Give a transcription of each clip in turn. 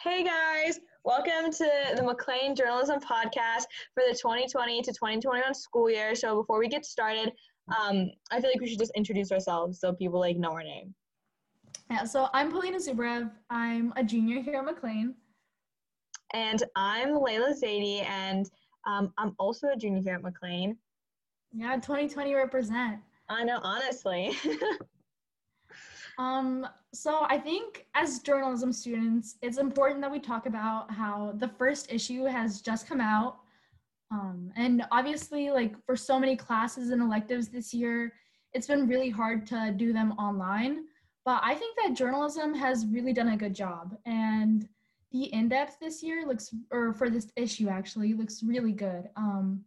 Hey guys, welcome to the McLean Journalism Podcast for the 2020 to 2021 school year. So before we get started, um, I feel like we should just introduce ourselves so people like know our name. Yeah, so I'm Polina Zubrev. I'm a junior here at McLean. And I'm Layla Zaidi, and um, I'm also a junior here at McLean. Yeah, 2020 represent. I know, honestly. Um, so I think as journalism students, it's important that we talk about how the first issue has just come out. Um, and obviously, like for so many classes and electives this year, it's been really hard to do them online. But I think that journalism has really done a good job. And the in-depth this year looks, or for this issue actually, looks really good. Um,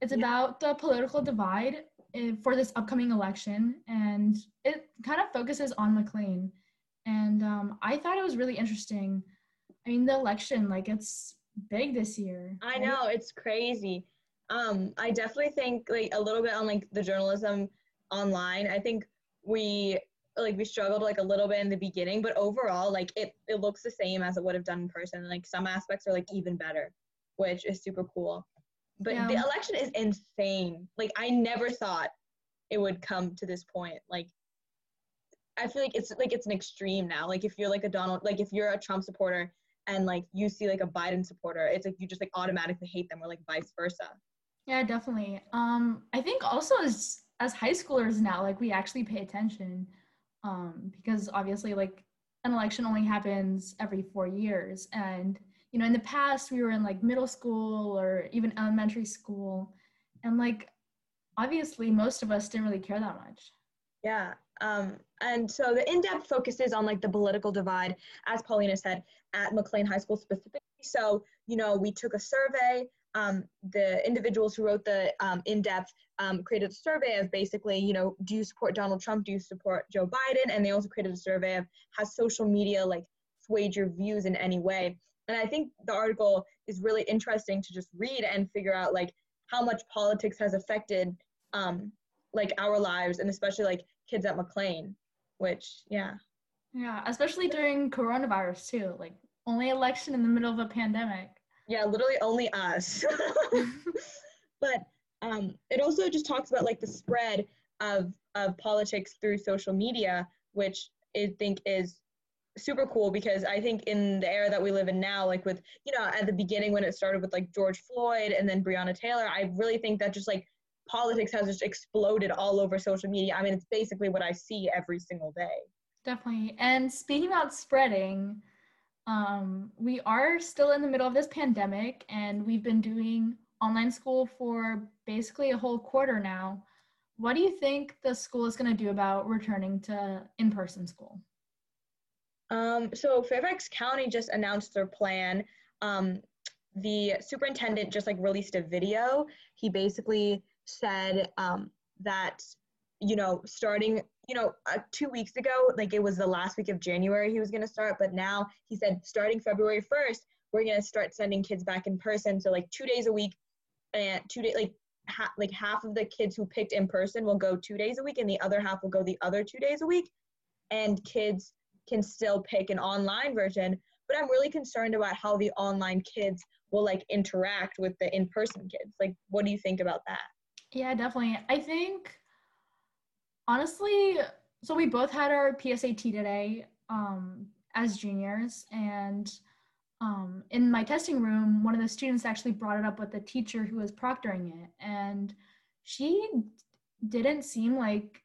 it's yeah. about the political divide for this upcoming election, and it kind of focuses on McLean. And um, I thought it was really interesting. I mean, the election, like, it's big this year. I right? know, it's crazy. Um, I definitely think, like, a little bit on, like, the journalism online. I think we like we struggled like a little bit in the beginning but overall like it, it looks the same as it would have done in person like some aspects are like even better which is super cool but yeah. the election is insane like i never thought it would come to this point like I feel like it's like it's an extreme now. Like if you're like a Donald, like if you're a Trump supporter and like you see like a Biden supporter, it's like you just like automatically hate them, or like vice versa. Yeah, definitely. Um, I think also as as high schoolers now, like we actually pay attention, um, because obviously like an election only happens every four years, and you know in the past we were in like middle school or even elementary school, and like obviously most of us didn't really care that much. Yeah, um, and so the in-depth focuses on like the political divide, as Polina said, at McLean High School specifically. So, you know, we took a survey. Um, the individuals who wrote the um, in-depth um, created a survey of basically, you know, do you support Donald Trump? Do you support Joe Biden? And they also created a survey of has social media like swayed your views in any way? And I think the article is really interesting to just read and figure out like how much politics has affected um, like our lives and especially like kids at McLean, which yeah. Yeah, especially during coronavirus too. Like only election in the middle of a pandemic. Yeah, literally only us. but um, it also just talks about like the spread of of politics through social media, which I think is super cool because I think in the era that we live in now, like with you know at the beginning when it started with like George Floyd and then Breonna Taylor, I really think that just like politics has just exploded all over social media. I mean, it's basically what I see every single day. Definitely. And speaking about spreading, um, we are still in the middle of this pandemic and we've been doing online school for basically a whole quarter now. What do you think the school is going to do about returning to in person school? Um, so Fairfax County just announced their plan. Um, the superintendent just like released a video. He basically said um, that you know starting you know uh, two weeks ago like it was the last week of january he was going to start but now he said starting february 1st we're going to start sending kids back in person so like two days a week and two days like ha- like half of the kids who picked in person will go two days a week and the other half will go the other two days a week and kids can still pick an online version but i'm really concerned about how the online kids will like interact with the in-person kids like what do you think about that yeah, definitely. I think honestly, so we both had our PSAT today um, as juniors, and um, in my testing room, one of the students actually brought it up with the teacher who was proctoring it, and she didn't seem like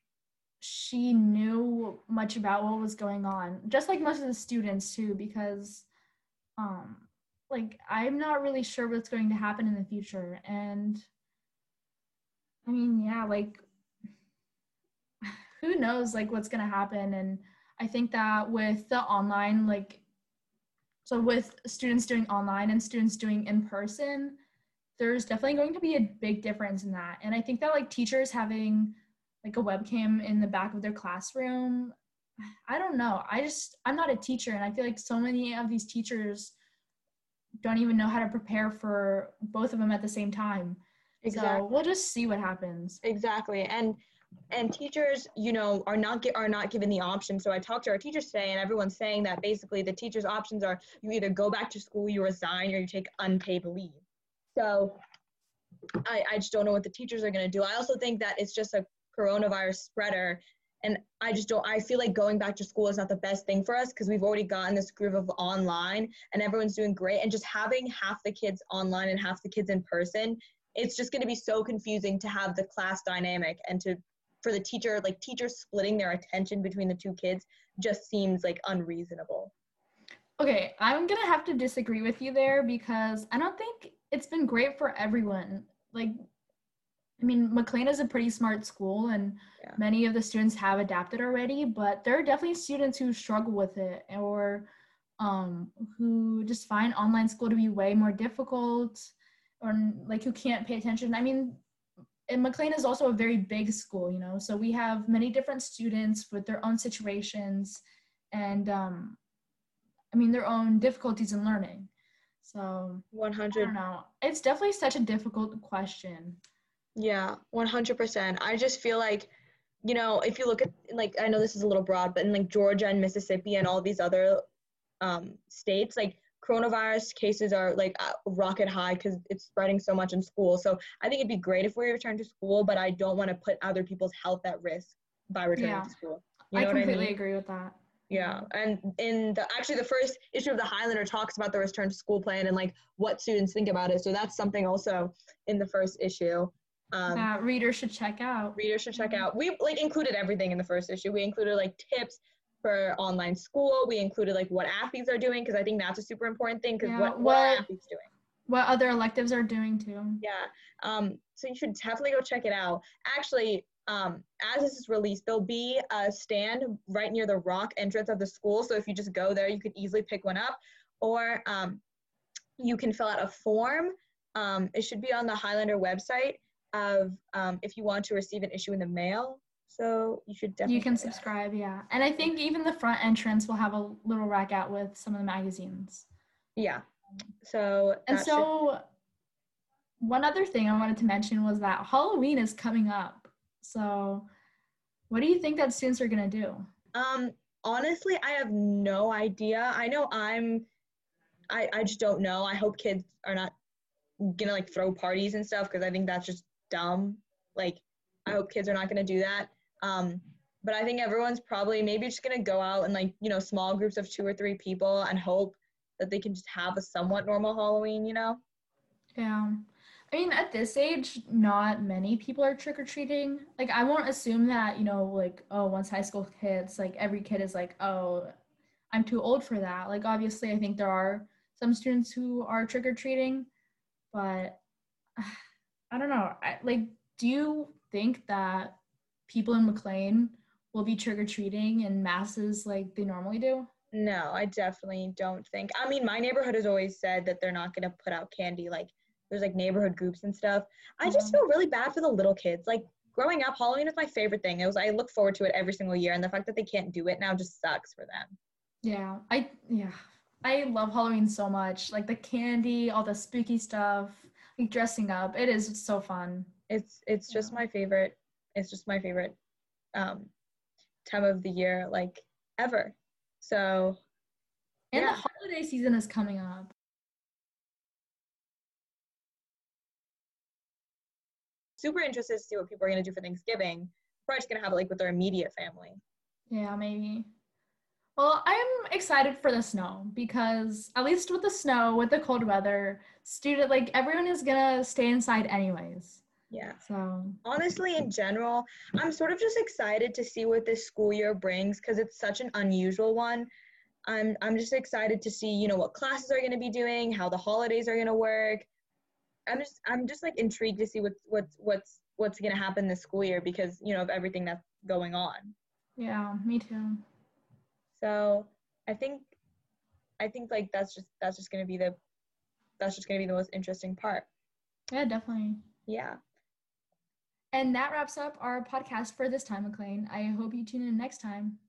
she knew much about what was going on, just like most of the students too, because um, like I'm not really sure what's going to happen in the future, and I mean, yeah, like who knows like what's gonna happen. And I think that with the online, like so with students doing online and students doing in person, there's definitely going to be a big difference in that. And I think that like teachers having like a webcam in the back of their classroom, I don't know. I just I'm not a teacher and I feel like so many of these teachers don't even know how to prepare for both of them at the same time. Exactly. So we'll just see what happens. Exactly. And and teachers you know are not get, are not given the option so i talked to our teachers today and everyone's saying that basically the teachers options are you either go back to school you resign or you take unpaid leave so i, I just don't know what the teachers are going to do i also think that it's just a coronavirus spreader and i just don't i feel like going back to school is not the best thing for us because we've already gotten this groove of online and everyone's doing great. And just having half the kids online and half the kids in person it's just going to be so confusing to have the class dynamic and to for the teacher like teachers splitting their attention between the two kids just seems like unreasonable. Okay i'm gonna have to disagree with you there because i don't think it's been great for everyone. Like i mean mclean is a pretty smart school and yeah. many of the students have adapted already but there are definitely students who struggle with it or um, who just find online school to be way more difficult or like who can't pay attention i mean and McLean is also a very big school, you know, so we have many different students with their own situations and, um, I mean, their own difficulties in learning. So 100. I don't know. It's definitely such a difficult question. Yeah, 100%. I just feel like, you know, if you look at, like, I know this is a little broad, but in like Georgia and Mississippi and all these other um, states, like, coronavirus cases are like rocket high because it's spreading so much in school. So I think it'd be great if we return to school, but I don't want to put other people's health at risk by returning yeah. to school. You know I completely I mean? agree with that. Yeah, and in the actually the first issue of the Highlander talks about the return to school plan and like what students think about it. So that's something also in the first issue. Um, that readers should check out. Readers should check out. We like included everything in the first issue. We included like tips for online school. We included like what athletes are doing because I think that's a super important thing because yeah, what, what, are athletes doing? What other electives are doing too. Yeah. Um, so you should definitely go check it out. Actually, um, as this is released, there'll be a stand right near the rock entrance of the school. So if you just go there, you could easily pick one up. Or um, you can fill out a form. Um, it should be on the Highlander website of um, if you want to receive an issue in the mail. So you should definitely. You can subscribe, yeah. And I think even the front entrance will have a little rack out with some of the magazines. Yeah. So. And so, should... one other thing I wanted to mention was that Halloween is coming up. So, what do you think that students are gonna do? Um, honestly, I have no idea. I know I'm. I I just don't know. I hope kids are not gonna like throw parties and stuff because I think that's just dumb. Like, I hope kids are not gonna do that. Um, but I think everyone's probably maybe just gonna go out and like you know small groups of two or three people and hope that they can just have a somewhat normal Halloween. You know. Yeah. I mean, at this age, not many people are trick or treating. Like, I won't assume that, you know, like, oh, once high school kids, like, every kid is like, oh, I'm too old for that. Like, obviously, I think there are some students who are trick or treating, but I don't know. I, like, do you think that people in McLean will be trick or treating in masses like they normally do? No, I definitely don't think. I mean, my neighborhood has always said that they're not going to put out candy. Like, there's like neighborhood groups and stuff. I just mm-hmm. feel really bad for the little kids. Like, growing up, Halloween was my favorite thing. It was, I look forward to it every single year. And the fact that they can't do it now just sucks for them. Yeah. I, yeah. I love Halloween so much. Like, the candy, all the spooky stuff, dressing up. It is so fun. It's, it's just yeah. my favorite it's just my favorite um, time of the year, like ever. So, and yeah. the holiday season is coming up. Super interested to see what people are going to do for Thanksgiving. Probably just going to have it like with their immediate family. Yeah, maybe. Well, I'm excited for the snow because at least with the snow, with the cold weather, student like everyone is gonna stay inside anyways. Yeah. So honestly, in general, I'm sort of just excited to see what this school year brings because it's such an unusual one. I'm I'm just excited to see you know what classes are going to be doing, how the holidays are going to work. I'm just I'm just like intrigued to see what's what's what's what's going to happen this school year because you know of everything that's going on. Yeah, me too. So I think I think like that's just that's just to be the that's just going to be the most interesting part. Yeah, definitely. Yeah. And that wraps up our podcast for this time, McLean. I hope you tune in next time.